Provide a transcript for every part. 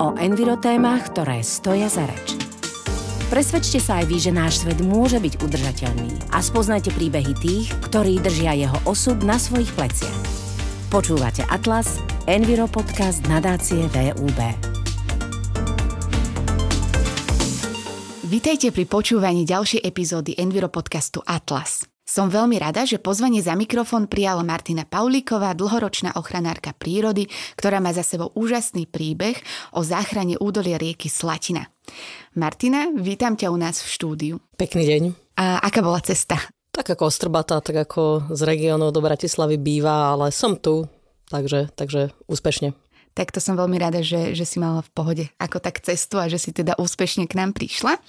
O envirotémach, ktoré stoja za reč. Presvedčte sa aj vy, že náš svet môže byť udržateľný a spoznajte príbehy tých, ktorí držia jeho osud na svojich pleciach. Počúvate Atlas, Enviro podcast nadácie VUB. Vítajte pri počúvaní ďalšej epizódy Enviro podcastu Atlas. Som veľmi rada, že pozvanie za mikrofón prijala Martina Paulíková, dlhoročná ochranárka prírody, ktorá má za sebou úžasný príbeh o záchrane údolia rieky Slatina. Martina, vítam ťa u nás v štúdiu. Pekný deň. A aká bola cesta? Tak ako ostrbata, tak ako z regiónu do Bratislavy býva, ale som tu, takže, takže úspešne. Tak to som veľmi rada, že, že si mala v pohode ako tak cestu a že si teda úspešne k nám prišla.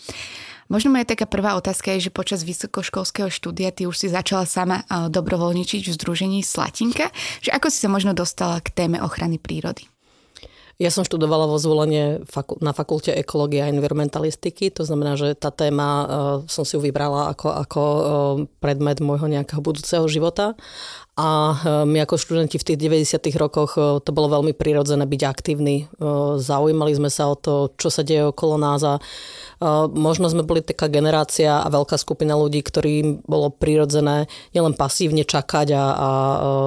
Možno moja taká prvá otázka je, že počas vysokoškolského štúdia ty už si začala sama dobrovoľničiť v združení Slatinka, že ako si sa možno dostala k téme ochrany prírody? Ja som študovala vo zvolenie na fakulte ekológie a environmentalistiky, to znamená, že tá téma uh, som si ju vybrala ako, ako uh, predmet môjho nejakého budúceho života. A uh, my ako študenti v tých 90. rokoch to bolo veľmi prirodzené byť aktívni. Zaujímali sme sa o to, čo sa deje okolo nás a možno sme boli taká generácia a veľká skupina ľudí, ktorým bolo prirodzené nielen pasívne čakať a, a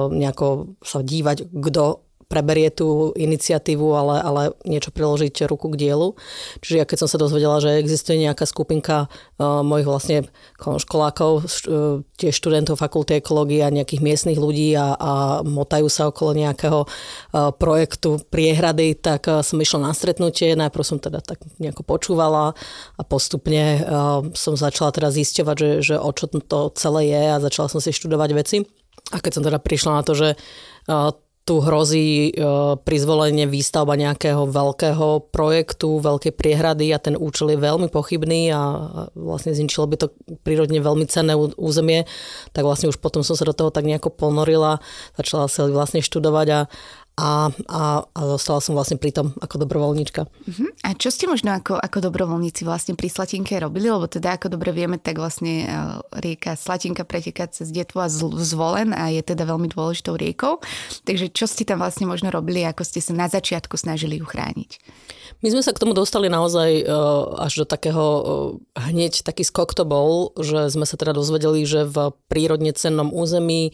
nejako sa dívať, kto preberie tú iniciatívu, ale, ale niečo priložiť ruku k dielu. Čiže ja keď som sa dozvedela, že existuje nejaká skupinka uh, mojich vlastne školákov, uh, tiež študentov fakulty ekológie a nejakých miestnych ľudí a, a motajú sa okolo nejakého uh, projektu priehrady, tak uh, som išla na stretnutie. Najprv som teda tak nejako počúvala a postupne uh, som začala teda zisťovať, že, že o čo to celé je a začala som si študovať veci. A keď som teda prišla na to, že tu hrozí e, pri zvolenie výstavba nejakého veľkého projektu, veľkej priehrady a ten účel je veľmi pochybný a vlastne zničilo by to prírodne veľmi cenné územie, tak vlastne už potom som sa do toho tak nejako ponorila, začala sa vlastne študovať a, a, a, a zostala som vlastne pri tom ako dobrovoľníčka. Uh-huh. A čo ste možno ako, ako dobrovoľníci vlastne pri Slatinke robili? Lebo teda ako dobre vieme, tak vlastne e, rieka Slatinka preteká cez Detvu a Zvolen a je teda veľmi dôležitou riekou. Takže čo ste tam vlastne možno robili, ako ste sa na začiatku snažili ju chrániť? My sme sa k tomu dostali naozaj e, až do takého e, hneď taký skok to bol, že sme sa teda dozvedeli, že v prírodne cennom území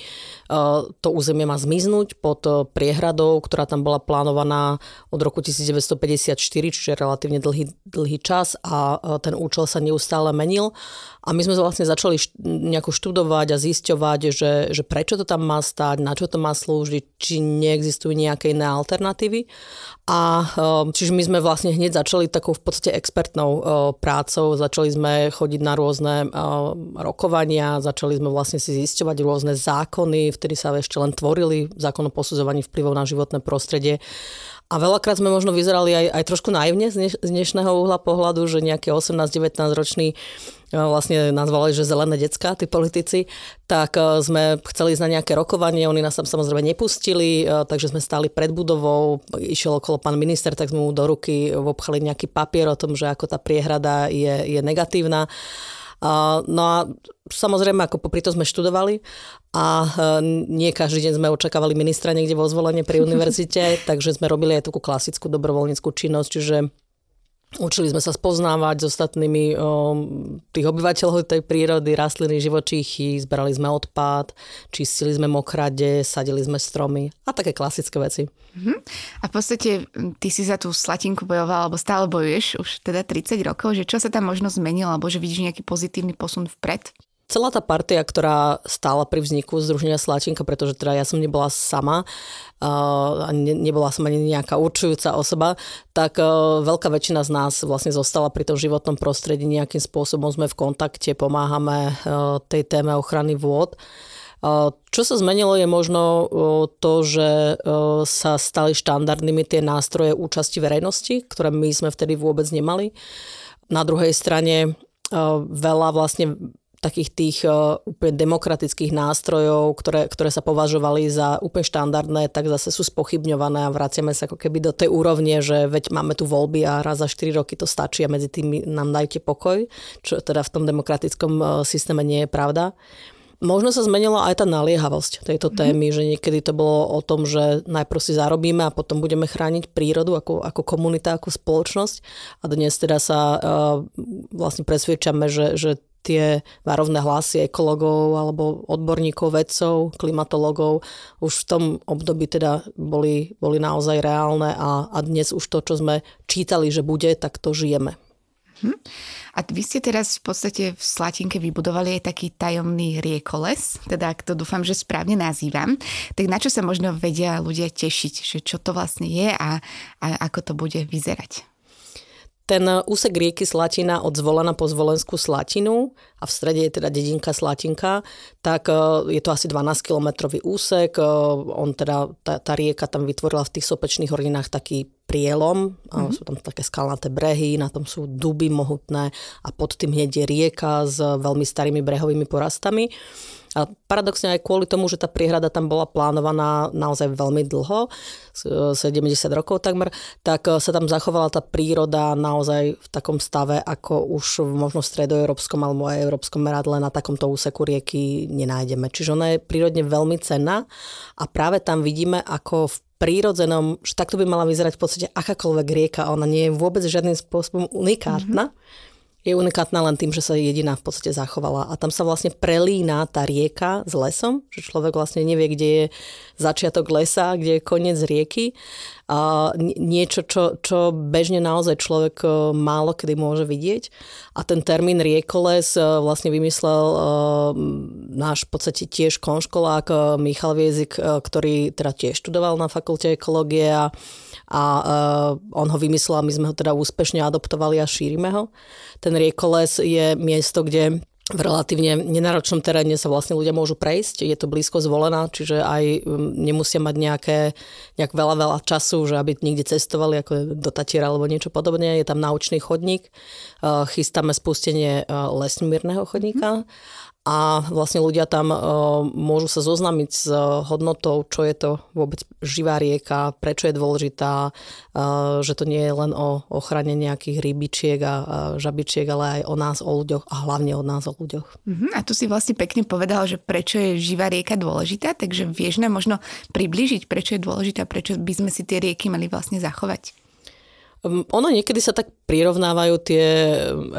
to územie má zmiznúť pod priehradou ktorá tam bola plánovaná od roku 1954, čiže relatívne dlhý, dlhý čas a ten účel sa neustále menil. A my sme vlastne začali nejako študovať a zisťovať, že, že prečo to tam má stať, na čo to má slúžiť, či neexistujú nejaké iné alternatívy. A čiže my sme vlastne hneď začali takou v podstate expertnou prácou, začali sme chodiť na rôzne rokovania, začali sme vlastne si zisťovať rôzne zákony, vtedy sa ešte len tvorili zákon o posudzovaní vplyvov na životné prostredie. A veľakrát sme možno vyzerali aj, aj trošku naivne z, dnešného uhla pohľadu, že nejaké 18-19 roční vlastne nazvali, že zelené decka, tí politici, tak e, sme chceli ísť na nejaké rokovanie, oni nás tam samozrejme nepustili, e, takže sme stáli pred budovou, išiel okolo pán minister, tak sme mu do ruky obchali nejaký papier o tom, že ako tá priehrada je, je negatívna. No a samozrejme, ako popri to sme študovali a nie každý deň sme očakávali ministra niekde vo zvolenie pri univerzite, takže sme robili aj takú klasickú dobrovoľníckú činnosť, čiže Učili sme sa spoznávať s ostatnými o, tých obyvateľov tej prírody, rastliny, živočíchy, zberali sme odpad, čistili sme mokrade, sadili sme stromy a také klasické veci. Uh-huh. A v podstate ty si za tú slatinku bojovala, alebo stále bojuješ už teda 30 rokov, že čo sa tam možno zmenilo, alebo že vidíš nejaký pozitívny posun vpred? Celá tá partia, ktorá stála pri vzniku Združenia Slačinka, pretože teda ja som nebola sama a nebola som ani nejaká určujúca osoba, tak veľká väčšina z nás vlastne zostala pri tom životnom prostredí, nejakým spôsobom sme v kontakte, pomáhame tej téme ochrany vôd. Čo sa zmenilo je možno to, že sa stali štandardnými tie nástroje účasti verejnosti, ktoré my sme vtedy vôbec nemali. Na druhej strane veľa vlastne takých tých uh, úplne demokratických nástrojov, ktoré, ktoré sa považovali za úplne štandardné, tak zase sú spochybňované a vraciame sa ako keby do tej úrovne, že veď máme tu voľby a raz za 4 roky to stačí a medzi tým nám dajte pokoj, čo teda v tom demokratickom uh, systéme nie je pravda. Možno sa zmenila aj tá naliehavosť tejto mhm. témy, mm-hmm. že niekedy to bolo o tom, že najprv si zarobíme a potom budeme chrániť prírodu ako, ako komunita, ako spoločnosť. A dnes teda sa uh, vlastne presvedčame, že, že tie varovné hlasy ekologov alebo odborníkov, vedcov, klimatologov už v tom období teda boli, boli naozaj reálne a, a dnes už to, čo sme čítali, že bude, tak to žijeme. Hm. A vy ste teraz v podstate v Slatinke vybudovali aj taký tajomný riekoles, teda ak to dúfam, že správne nazývam. Tak na čo sa možno vedia ľudia tešiť, že čo to vlastne je a, a ako to bude vyzerať? Ten úsek rieky Slatina od Zvolena po Zvolenskú Slatinu a v strede je teda dedinka Slatinka, tak e, je to asi 12-kilometrový úsek. E, on teda, tá, tá rieka tam vytvorila v tých sopečných horninách taký prielom, mm-hmm. sú tam také skalnaté brehy, na tom sú duby mohutné a pod tým hneď je rieka s veľmi starými brehovými porastami. A paradoxne aj kvôli tomu, že tá priehrada tam bola plánovaná naozaj veľmi dlho, 70 rokov takmer, tak e, sa tam zachovala tá príroda naozaj v takom stave, ako už v možno stredoeurópskom alebo aj európskom meradle na takomto úseku rieky nenájdeme. Čiže ona je prírodne veľmi cenná a práve tam vidíme, ako v prírodzenom, že takto by mala vyzerať v podstate akákoľvek rieka, ona nie je vôbec žiadnym spôsobom unikátna. Mm-hmm je unikátna len tým, že sa jediná v podstate zachovala. A tam sa vlastne prelína tá rieka s lesom, že človek vlastne nevie, kde je začiatok lesa, kde je koniec rieky. A niečo, čo, čo bežne naozaj človek e, málo kedy môže vidieť. A ten termín riekoles e, vlastne vymyslel e, náš v podstate tiež konškolák Michal Viezik, ktorý teda tiež študoval na fakulte ekológie a a uh, on ho vymyslel a my sme ho teda úspešne adoptovali a šírime ho. Ten riekoles je miesto, kde v relatívne nenáročnom teréne sa vlastne ľudia môžu prejsť. Je to blízko zvolená, čiže aj um, nemusia mať nejaké, nejak veľa, veľa času, že aby niekde cestovali, ako do Tatiera alebo niečo podobne. Je tam naučný chodník. Uh, chystáme spustenie uh, lesmírneho chodníka. A vlastne ľudia tam uh, môžu sa zoznámiť s hodnotou, čo je to vôbec živá rieka, prečo je dôležitá, uh, že to nie je len o ochrane nejakých rybičiek a žabičiek, ale aj o nás, o ľuďoch a hlavne o nás, o ľuďoch. Uh-huh. A tu si vlastne pekne povedal, že prečo je živá rieka dôležitá, takže vieš nám možno približiť, prečo je dôležitá, prečo by sme si tie rieky mali vlastne zachovať. Hm, ono niekedy sa tak prirovnávajú tie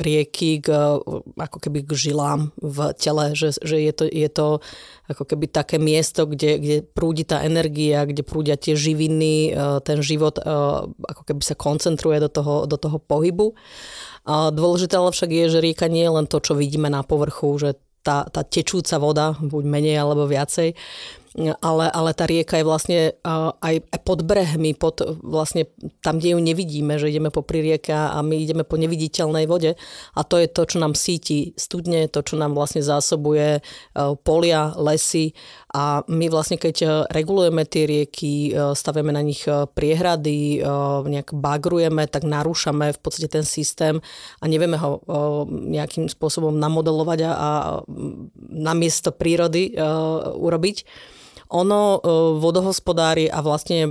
rieky k, ako keby k žilám v tele, že, že je, to, je to ako keby také miesto, kde, kde prúdi tá energia, kde prúdia tie živiny, e, ten život e, ako keby sa koncentruje do toho, do toho pohybu. Dôležité ale však je, že rieka nie je len to, čo vidíme na povrchu, že tá, tá tečúca voda, buď menej alebo viacej, ale, ale tá rieka je vlastne aj, pod brehmi, pod vlastne tam, kde ju nevidíme, že ideme po rieke a my ideme po neviditeľnej vode a to je to, čo nám síti studne, to, čo nám vlastne zásobuje e, polia, lesy a my vlastne keď regulujeme tie rieky, e, stavíme na nich e, priehrady, nejak bagrujeme, tak narúšame v podstate ten systém a nevieme ho nejakým spôsobom namodelovať a, a namiesto prírody urobiť. Ono, e, vodohospodári a vlastne e,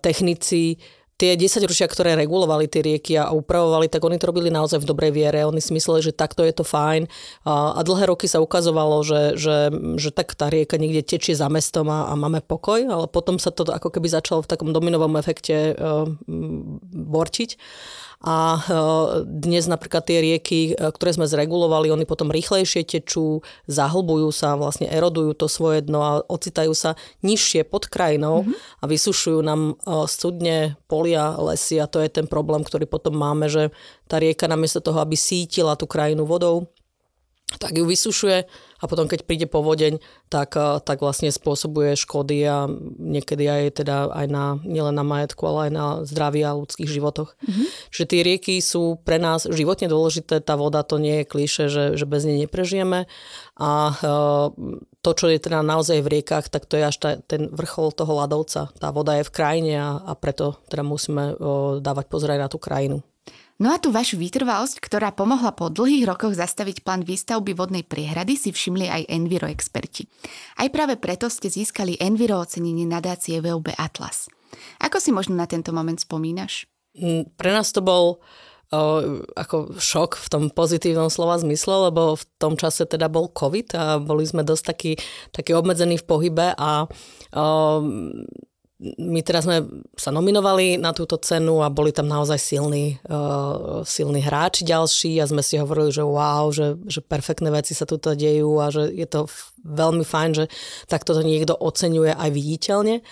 technici tie 10 ročia, ktoré regulovali tie rieky a upravovali, tak oni to robili naozaj v dobrej viere. Oni si mysleli, že takto je to fajn. A dlhé roky sa ukazovalo, že, že, že tak tá rieka niekde tečie za mestom a, a máme pokoj, ale potom sa to ako keby začalo v takom dominovom efekte uh, borčiť. A e, dnes napríklad tie rieky, e, ktoré sme zregulovali, oni potom rýchlejšie tečú, zahlbujú sa, vlastne erodujú to svoje dno a ocitajú sa nižšie pod krajinou mm-hmm. a vysušujú nám e, studne, polia, lesy a to je ten problém, ktorý potom máme, že tá rieka namiesto toho, aby sítila tú krajinu vodou, tak ju vysušuje a potom keď príde povodeň, tak, eh, tak vlastne spôsobuje škody a niekedy aj teda aj na, nielen na majetku, ale aj na zdraví a ľudských životoch. Mm-hmm. Čiže tie rieky sú pre nás životne dôležité, tá voda to nie je kliše, že, že bez nej neprežijeme a eh, to, čo je teda naozaj v riekach, tak to je až ta, ten vrchol toho ľadovca. Tá voda je v krajine a, a preto teda musíme eh, dávať pozor aj na tú krajinu. No a tú vašu vytrvalosť, ktorá pomohla po dlhých rokoch zastaviť plán výstavby vodnej priehrady, si všimli aj Enviro experti. Aj práve preto ste získali Enviro ocenenie nadácie VUB Atlas. Ako si možno na tento moment spomínaš? Mm, pre nás to bol ako šok v tom pozitívnom slova zmysle, lebo v tom čase teda bol COVID a boli sme dosť takí, takí obmedzení v pohybe a my teraz sme sa nominovali na túto cenu a boli tam naozaj silní, uh, silní hráči ďalší a sme si hovorili, že wow, že, že perfektné veci sa tu dejú a že je to veľmi fajn, že takto to niekto oceňuje aj viditeľne.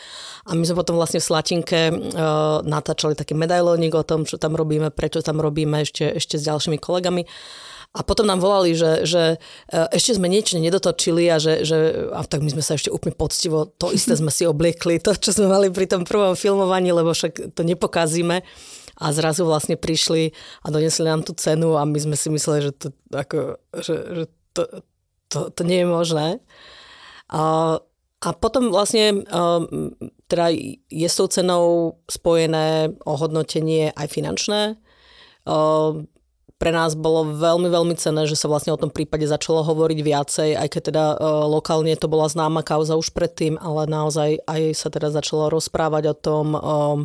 A my sme potom vlastne v Slatinke uh, natáčali taký medailónik o tom, čo tam robíme, prečo tam robíme ešte, ešte s ďalšími kolegami. A potom nám volali, že, že e, ešte sme niečo nedotočili a že, že a tak my sme sa ešte úplne poctivo, to isté sme si obliekli, to, čo sme mali pri tom prvom filmovaní, lebo však to nepokazíme. A zrazu vlastne prišli a donesli nám tú cenu a my sme si mysleli, že to, ako, že, že to, to, to nie je možné. A, a potom vlastne teda je s tou cenou spojené ohodnotenie aj finančné pre nás bolo veľmi, veľmi cenné, že sa vlastne o tom prípade začalo hovoriť viacej, aj keď teda uh, lokálne to bola známa kauza už predtým, ale naozaj aj sa teda začalo rozprávať o tom, uh,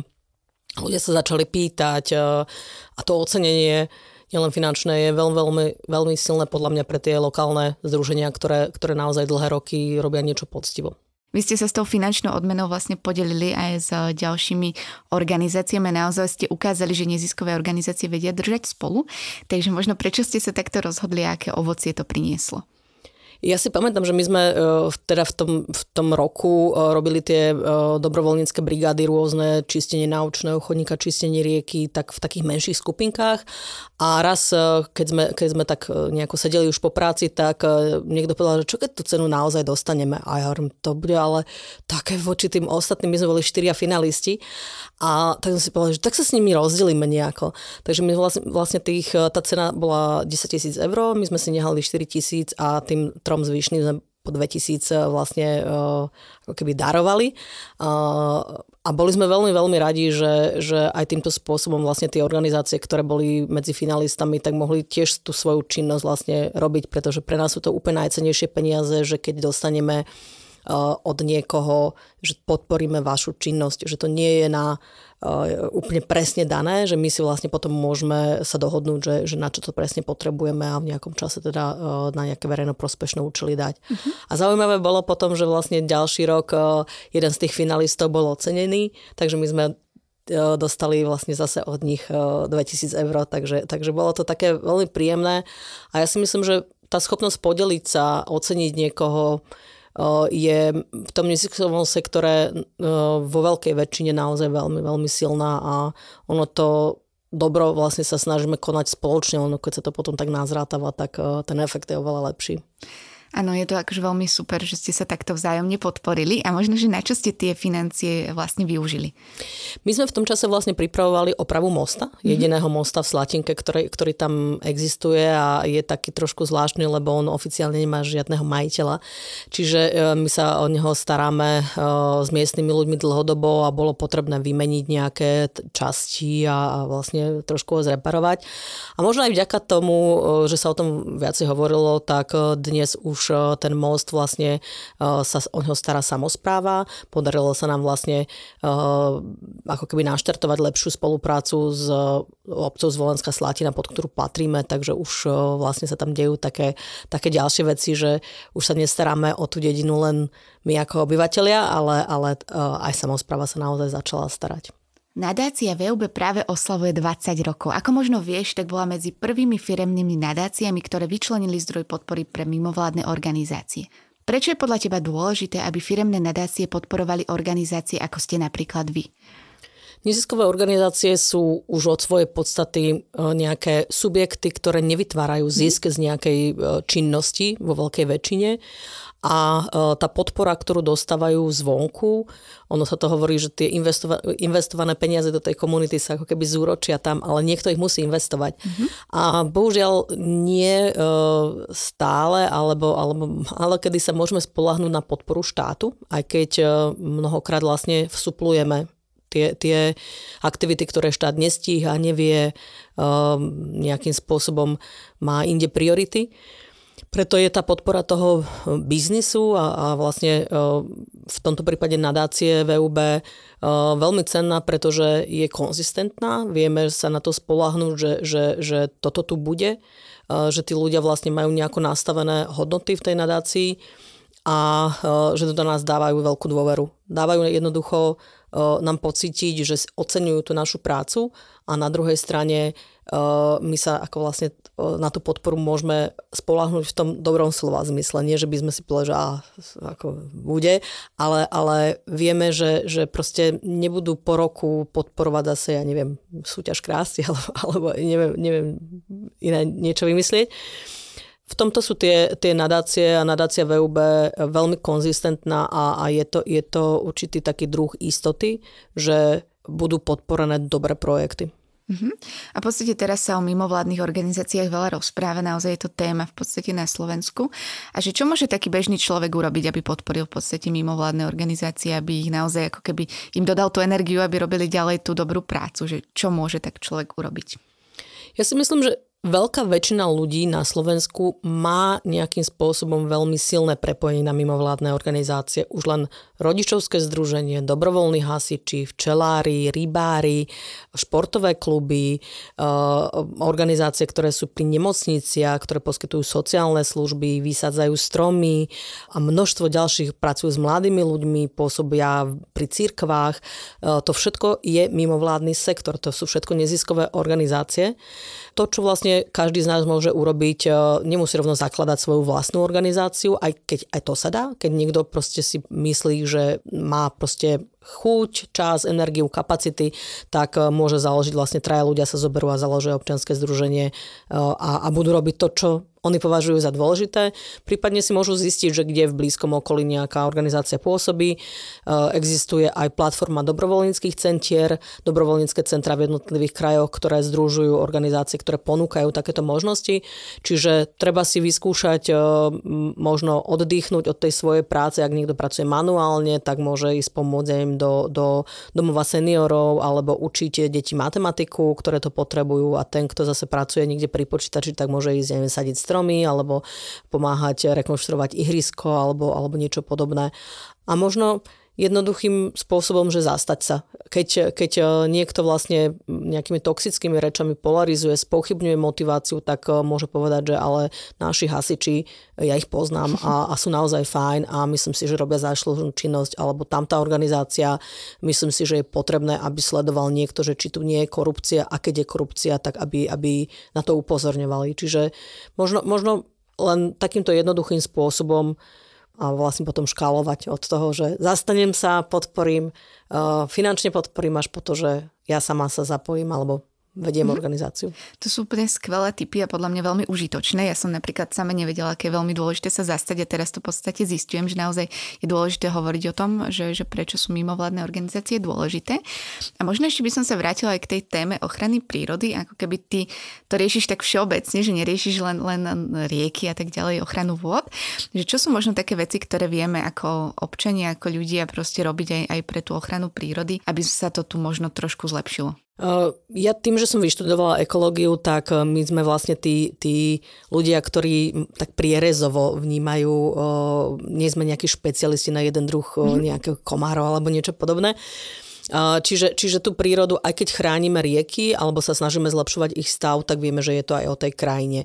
ľudia sa začali pýtať uh, a to ocenenie nielen finančné je veľmi, veľmi, veľmi silné podľa mňa pre tie lokálne združenia, ktoré, ktoré naozaj dlhé roky robia niečo poctivo. Vy ste sa s tou finančnou odmenou vlastne podelili aj s ďalšími organizáciami. Naozaj ste ukázali, že neziskové organizácie vedia držať spolu. Takže možno prečo ste sa takto rozhodli a aké ovocie to prinieslo? Ja si pamätám, že my sme e, teda v tom, v tom roku e, robili tie e, dobrovoľnícke brigády rôzne, čistenie naučného chodníka, čistenie rieky, tak v takých menších skupinkách. A raz, keď sme, keď sme tak nejako sedeli už po práci, tak niekto povedal, že čo keď tú cenu naozaj dostaneme. A ja hovorím, to bude ale také voči tým ostatným, my sme boli štyria finalisti. A tak som si povedal, že tak sa s nimi rozdelíme nejako. Takže my vlastne, vlastne tých, tá cena bola 10 tisíc eur, my sme si nehali 4 tisíc a tým trom zvyšným sme po 2000 vlastne uh, ako keby darovali. Uh, a boli sme veľmi, veľmi radi, že, že aj týmto spôsobom vlastne tie organizácie, ktoré boli medzi finalistami, tak mohli tiež tú svoju činnosť vlastne robiť, pretože pre nás sú to úplne najcenejšie peniaze, že keď dostaneme uh, od niekoho, že podporíme vašu činnosť, že to nie je na Eh, úplne presne dané, že my si vlastne potom môžeme sa dohodnúť, že, že na čo to presne potrebujeme a v nejakom čase teda eh, na nejaké verejno prospešné účely dať. Uh-huh. A zaujímavé bolo potom, že vlastne ďalší rok eh, jeden z tých finalistov bol ocenený, takže my sme dostali vlastne zase od nich 2000 eur, takže, takže bolo to také veľmi príjemné a ja si myslím, že tá schopnosť podeliť sa, oceniť niekoho, je v tom neziskovom sektore vo veľkej väčšine naozaj veľmi, veľmi silná a ono to dobro vlastne sa snažíme konať spoločne, ono keď sa to potom tak nazrátava, tak ten efekt je oveľa lepší. Áno, je to akože veľmi super, že ste sa takto vzájomne podporili a možno, že na čo ste tie financie vlastne využili? My sme v tom čase vlastne pripravovali opravu mosta, mm-hmm. jediného mosta v Slatinke, ktorý, ktorý tam existuje a je taký trošku zvláštny, lebo on oficiálne nemá žiadneho majiteľa. Čiže e, my sa o neho staráme e, s miestnymi ľuďmi dlhodobo a bolo potrebné vymeniť nejaké časti a vlastne trošku ho zreparovať. A možno aj vďaka tomu, e, že sa o tom viacej hovorilo, tak dnes už už e, ten most vlastne e, sa o neho stará samozpráva. Podarilo sa nám vlastne e, ako keby naštartovať lepšiu spoluprácu s obcov z Volenská Slatina, pod ktorú patríme, takže už vlastne sa tam dejú také, také ďalšie veci, že už sa nestaráme o tú dedinu len my ako obyvateľia, ale, ale aj samozpráva sa naozaj začala starať. Nadácia VUB práve oslavuje 20 rokov. Ako možno vieš, tak bola medzi prvými firemnými nadáciami, ktoré vyčlenili zdroj podpory pre mimovládne organizácie. Prečo je podľa teba dôležité, aby firemné nadácie podporovali organizácie ako ste napríklad vy? Neziskové organizácie sú už od svojej podstaty e, nejaké subjekty, ktoré nevytvárajú zisk z nejakej e, činnosti vo veľkej väčšine a e, tá podpora, ktorú dostávajú zvonku, ono sa to hovorí, že tie investova- investované peniaze do tej komunity sa ako keby zúročia tam, ale niekto ich musí investovať. Mm-hmm. A bohužiaľ nie e, stále, alebo, alebo ale kedy sa môžeme spolahnúť na podporu štátu, aj keď e, mnohokrát vlastne vsuplujeme tie, tie aktivity, ktoré štát nestíha, nevie, nejakým spôsobom má inde priority. Preto je tá podpora toho biznisu a, a vlastne v tomto prípade nadácie VUB veľmi cenná, pretože je konzistentná. Vieme sa na to spolahnúť, že, že, že toto tu bude, že tí ľudia vlastne majú nejako nastavené hodnoty v tej nadácii a že do nás dávajú veľkú dôveru. Dávajú jednoducho nám pocítiť, že oceňujú tú našu prácu a na druhej strane my sa ako vlastne na tú podporu môžeme spolahnuť v tom dobrom slova zmysle. Nie, že by sme si povedali, že á, ako bude, ale, ale vieme, že, že proste nebudú po roku podporovať zase, ja neviem, súťaž krásy alebo, alebo neviem, neviem iné niečo vymyslieť. V tomto sú tie, tie nadácie a nadácia VUB veľmi konzistentná a, a je, to, je to určitý taký druh istoty, že budú podporené dobré projekty. Uh-huh. A v podstate teraz sa o mimovládnych organizáciách veľa rozpráva, naozaj je to téma v podstate na Slovensku. A že čo môže taký bežný človek urobiť, aby podporil v podstate mimovládne organizácie, aby ich naozaj ako keby im dodal tú energiu, aby robili ďalej tú dobrú prácu, že čo môže tak človek urobiť? Ja si myslím, že Veľká väčšina ľudí na Slovensku má nejakým spôsobom veľmi silné prepojenie na mimovládne organizácie. Už len rodičovské združenie, dobrovoľní hasiči, včelári, rybári, športové kluby, eh, organizácie, ktoré sú pri nemocniciach, ktoré poskytujú sociálne služby, vysadzajú stromy a množstvo ďalších pracujú s mladými ľuďmi, pôsobia pri cirkvách. Eh, to všetko je mimovládny sektor, to sú všetko neziskové organizácie. To, čo vlastne každý z nás môže urobiť, e, nemusí rovno zakladať svoju vlastnú organizáciu, aj keď aj to sa dá, keď niekto proste si myslí, že má proste chuť, čas, energiu, kapacity, tak e, môže založiť vlastne traja ľudia sa zoberú a založia občianske združenie e, a, a budú robiť to, čo oni považujú za dôležité. Prípadne si môžu zistiť, že kde v blízkom okolí nejaká organizácia pôsobí. E, existuje aj platforma dobrovoľníckých centier, dobrovoľnícke centra v jednotlivých krajoch, ktoré združujú organizácie, ktoré ponúkajú takéto možnosti. Čiže treba si vyskúšať možno oddychnúť od tej svojej práce. Ak niekto pracuje manuálne, tak môže ísť pomôcť do, do domova seniorov alebo učiť deti matematiku, ktoré to potrebujú a ten, kto zase pracuje niekde pri počítači, tak môže ísť neviem, sadiť stromy alebo pomáhať rekonštruovať ihrisko alebo, alebo niečo podobné. A možno jednoduchým spôsobom, že zastať sa. Keď, keď e, niekto vlastne nejakými toxickými rečami polarizuje, spochybňuje motiváciu, tak e, môže povedať, že ale naši hasiči, ja ich poznám a, a sú naozaj fajn a myslím si, že robia zášľužnú činnosť, alebo tamtá organizácia, myslím si, že je potrebné, aby sledoval niekto, že či tu nie je korupcia a keď je korupcia, tak aby, aby na to upozorňovali. Čiže možno, možno len takýmto jednoduchým spôsobom a vlastne potom škálovať od toho, že zastanem sa, podporím, eh, finančne podporím až po to, že ja sama sa zapojím alebo vediem mm-hmm. organizáciu. To sú úplne skvelé typy a podľa mňa veľmi užitočné. Ja som napríklad sama nevedela, aké je veľmi dôležité sa zastať a teraz to v podstate zistujem, že naozaj je dôležité hovoriť o tom, že, že prečo sú mimovládne organizácie dôležité. A možno ešte by som sa vrátila aj k tej téme ochrany prírody, ako keby ty to riešiš tak všeobecne, že neriešiš len, len rieky a tak ďalej, ochranu vôd. Že čo sú možno také veci, ktoré vieme ako občania, ako ľudia proste robiť aj, aj pre tú ochranu prírody, aby sa to tu možno trošku zlepšilo? Ja tým, že som vyštudovala ekológiu, tak my sme vlastne tí, tí ľudia, ktorí tak prierezovo vnímajú, nie sme nejakí špecialisti na jeden druh mhm. nejakého komárov alebo niečo podobné. Čiže, čiže tú prírodu, aj keď chránime rieky alebo sa snažíme zlepšovať ich stav, tak vieme, že je to aj o tej krajine.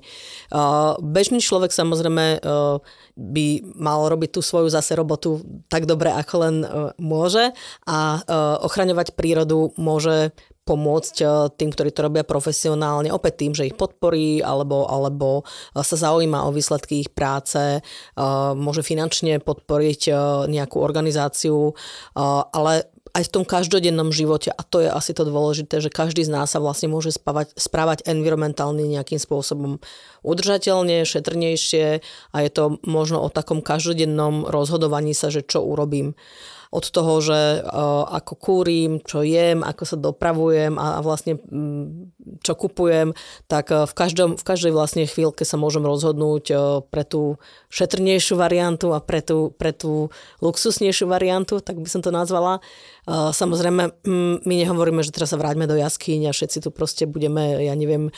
Bežný človek samozrejme by mal robiť tú svoju zase robotu tak dobre, ako len môže a ochraňovať prírodu môže pomôcť eh, tým, ktorí to robia profesionálne, opäť tým, že ich podporí alebo, alebo eh, sa zaujíma o výsledky ich práce, eh, môže finančne podporiť nejakú organizáciu, ale aj v tom každodennom živote, a to je asi to dôležité, že každý z nás sa vlastne môže spávať, správať environmentálne nejakým spôsobom udržateľne, šetrnejšie a je to možno o takom každodennom rozhodovaní sa, že čo urobím od toho, že ako kúrim, čo jem, ako sa dopravujem a, vlastne čo kupujem, tak v, každom, v každej vlastne chvíľke sa môžem rozhodnúť pre tú šetrnejšiu variantu a pre tú, pre tú luxusnejšiu variantu, tak by som to nazvala. Samozrejme, my nehovoríme, že teraz sa vráťme do jaskyň a všetci tu proste budeme, ja neviem,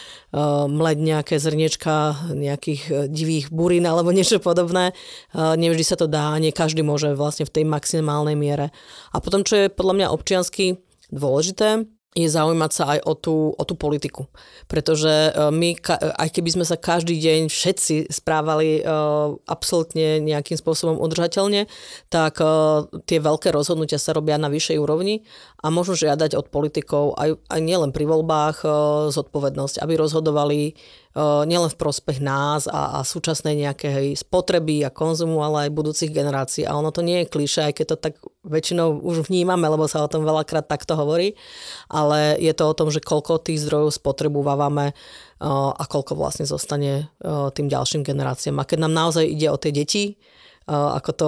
mleť nejaké zrniečka nejakých divých burín alebo niečo podobné. Nevždy sa to dá, nie každý môže vlastne v tej maximálnej miere. A potom, čo je podľa mňa občiansky dôležité, je zaujímať sa aj o tú, o tú politiku. Pretože e, my, aj keby sme sa každý deň všetci správali uh, absolútne nejakým spôsobom udržateľne, tak tie veľké rozhodnutia sa robia na vyššej úrovni a možno žiadať od politikov aj, aj nielen pri voľbách zodpovednosť, aby rozhodovali nielen v prospech nás a, a súčasnej nejakej spotreby a konzumu, ale aj budúcich generácií. A ono to nie je kliše, aj keď to tak väčšinou už vnímame, lebo sa o tom veľakrát takto hovorí, ale je to o tom, že koľko tých zdrojov spotrebovávame a koľko vlastne zostane tým ďalším generáciám. A keď nám naozaj ide o tie deti, ako to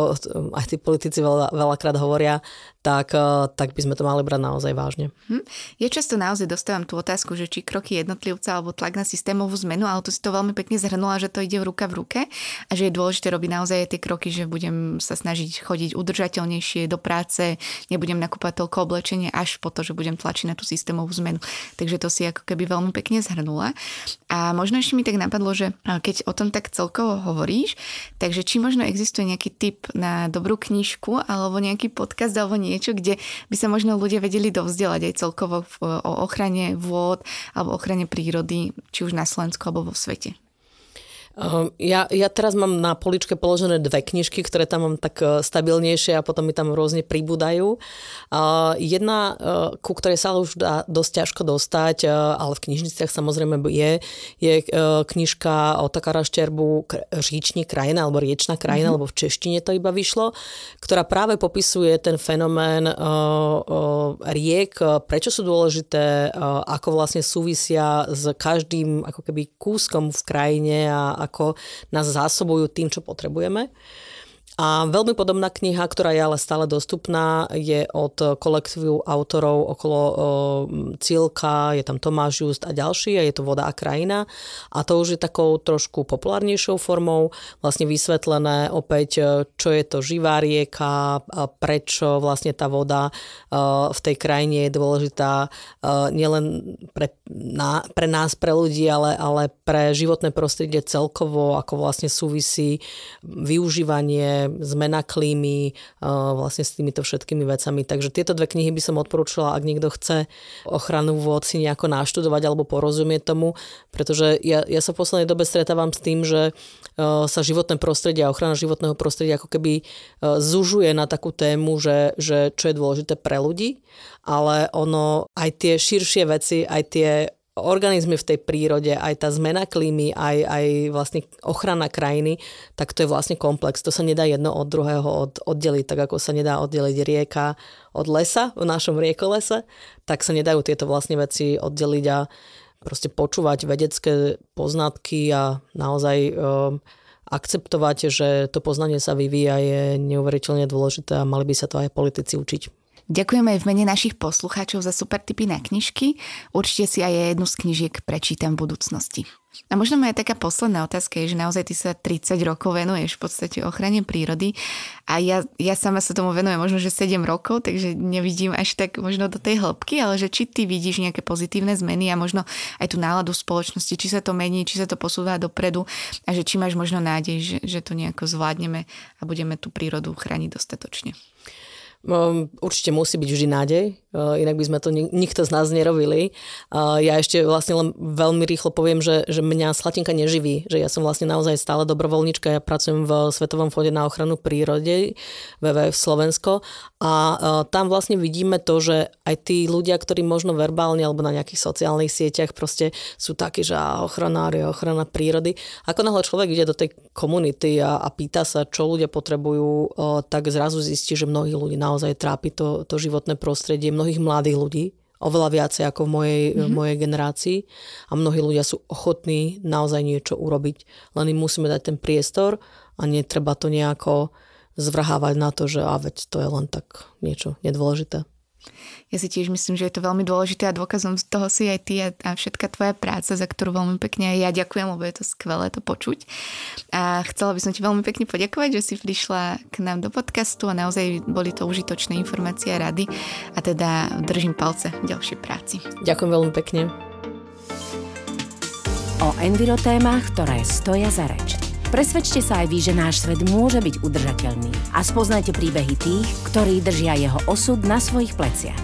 aj tí politici veľa, veľakrát hovoria, tak, tak by sme to mali brať naozaj vážne. Hm. Ja často naozaj dostávam tú otázku, že či kroky jednotlivca alebo tlak na systémovú zmenu, ale tu si to veľmi pekne zhrnula, že to ide v ruka v ruke a že je dôležité robiť naozaj tie kroky, že budem sa snažiť chodiť udržateľnejšie do práce, nebudem nakúpať toľko oblečenie až po to, že budem tlačiť na tú systémovú zmenu. Takže to si ako keby veľmi pekne zhrnula. A možno ešte mi tak napadlo, že keď o tom tak celkovo hovoríš, takže či možno existuje nejaký tip na dobrú knižku alebo nejaký podcast alebo niečo, kde by sa možno ľudia vedeli dovzdelať aj celkovo o ochrane vôd alebo ochrane prírody, či už na Slovensku alebo vo svete. Ja, ja teraz mám na poličke položené dve knižky, ktoré tam mám tak e, stabilnejšie a potom mi tam rôzne pribúdajú. Jedna, e, ku ktorej sa už dá dosť ťažko dostať, e, ale v knižniciach samozrejme je, je knižka o Takara Šterbu Říční krajina alebo Riečná krajina, mm-hmm. alebo v češtine to iba vyšlo, ktorá práve popisuje ten fenomén riek, prečo sú dôležité, ako vlastne súvisia s každým ako keby kúskom v krajine a ako nás zásobujú tým, čo potrebujeme. A veľmi podobná kniha, ktorá je ale stále dostupná, je od kolektívu autorov okolo o, Cielka, je tam Tomáš Just a ďalší a je to Voda a krajina. A to už je takou trošku populárnejšou formou, vlastne vysvetlené opäť, e, čo je to živá rieka, prečo vlastne tá voda e, v tej krajine je dôležitá e, nielen pre, na, pre nás, pre ľudí, ale, ale pre životné prostredie celkovo, ako vlastne súvisí využívanie zmena klímy, vlastne s týmito všetkými vecami. Takže tieto dve knihy by som odporúčala, ak niekto chce ochranu vôd si nejako naštudovať alebo porozumieť tomu, pretože ja, ja sa v poslednej dobe stretávam s tým, že sa životné prostredie a ochrana životného prostredia ako keby zužuje na takú tému, že, že čo je dôležité pre ľudí, ale ono aj tie širšie veci, aj tie organizmy v tej prírode, aj tá zmena klímy, aj, aj vlastne ochrana krajiny, tak to je vlastne komplex. To sa nedá jedno od druhého od, oddeliť, tak ako sa nedá oddeliť rieka od lesa v našom riekolese, tak sa nedajú tieto vlastne veci oddeliť a proste počúvať vedecké poznatky a naozaj um, akceptovať, že to poznanie sa vyvíja je neuveriteľne dôležité a mali by sa to aj politici učiť. Ďakujeme aj v mene našich poslucháčov za super tipy na knižky. Určite si aj jednu z knižiek prečítam v budúcnosti. A možno moja taká posledná otázka je, že naozaj ty sa 30 rokov venuješ v podstate ochrane prírody a ja, ja sama sa tomu venujem možno, že 7 rokov, takže nevidím až tak možno do tej hĺbky, ale že či ty vidíš nejaké pozitívne zmeny a možno aj tú náladu spoločnosti, či sa to mení, či sa to posúva dopredu a že či máš možno nádej, že, že to nejako zvládneme a budeme tú prírodu chrániť dostatočne. Ehm, určite musí byť vždy nádej, ehm, inak by sme to nikto z nás nerobili. Ehm, ja ešte vlastne len veľmi rýchlo poviem, že, že mňa Slatinka neživí, že ja som vlastne naozaj stále dobrovoľnička, ja pracujem v Svetovom fonde na ochranu prírode WWF Slovensko a tam vlastne vidíme to, že aj tí ľudia, ktorí možno verbálne alebo na nejakých sociálnych sieťach proste sú takí, že ochranári, ochrana prírody. Ako náhle človek ide do tej komunity a, a pýta sa, čo ľudia potrebujú, tak zrazu zistí, že mnohí ľudí naozaj trápi to, to životné prostredie mnohých mladých ľudí, oveľa viacej ako v mojej, mm-hmm. mojej generácii a mnohí ľudia sú ochotní naozaj niečo urobiť. Len im musíme dať ten priestor a netreba to nejako zvrhávať na to, že a veď to je len tak niečo nedôležité. Ja si tiež myslím, že je to veľmi dôležité a dôkazom z toho si aj ty a, a všetka tvoja práca, za ktorú veľmi pekne aj ja ďakujem, lebo je to skvelé to počuť. A chcela by som ti veľmi pekne poďakovať, že si prišla k nám do podcastu a naozaj boli to užitočné informácie a rady a teda držím palce v ďalšej práci. Ďakujem veľmi pekne. O envirotémach, ktoré stoja za reč. Presvedčte sa aj vy, že náš svet môže byť udržateľný a spoznajte príbehy tých, ktorí držia jeho osud na svojich pleciach.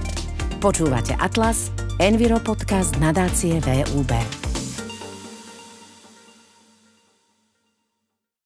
Počúvate Atlas, Enviro podcast nadácie VUB.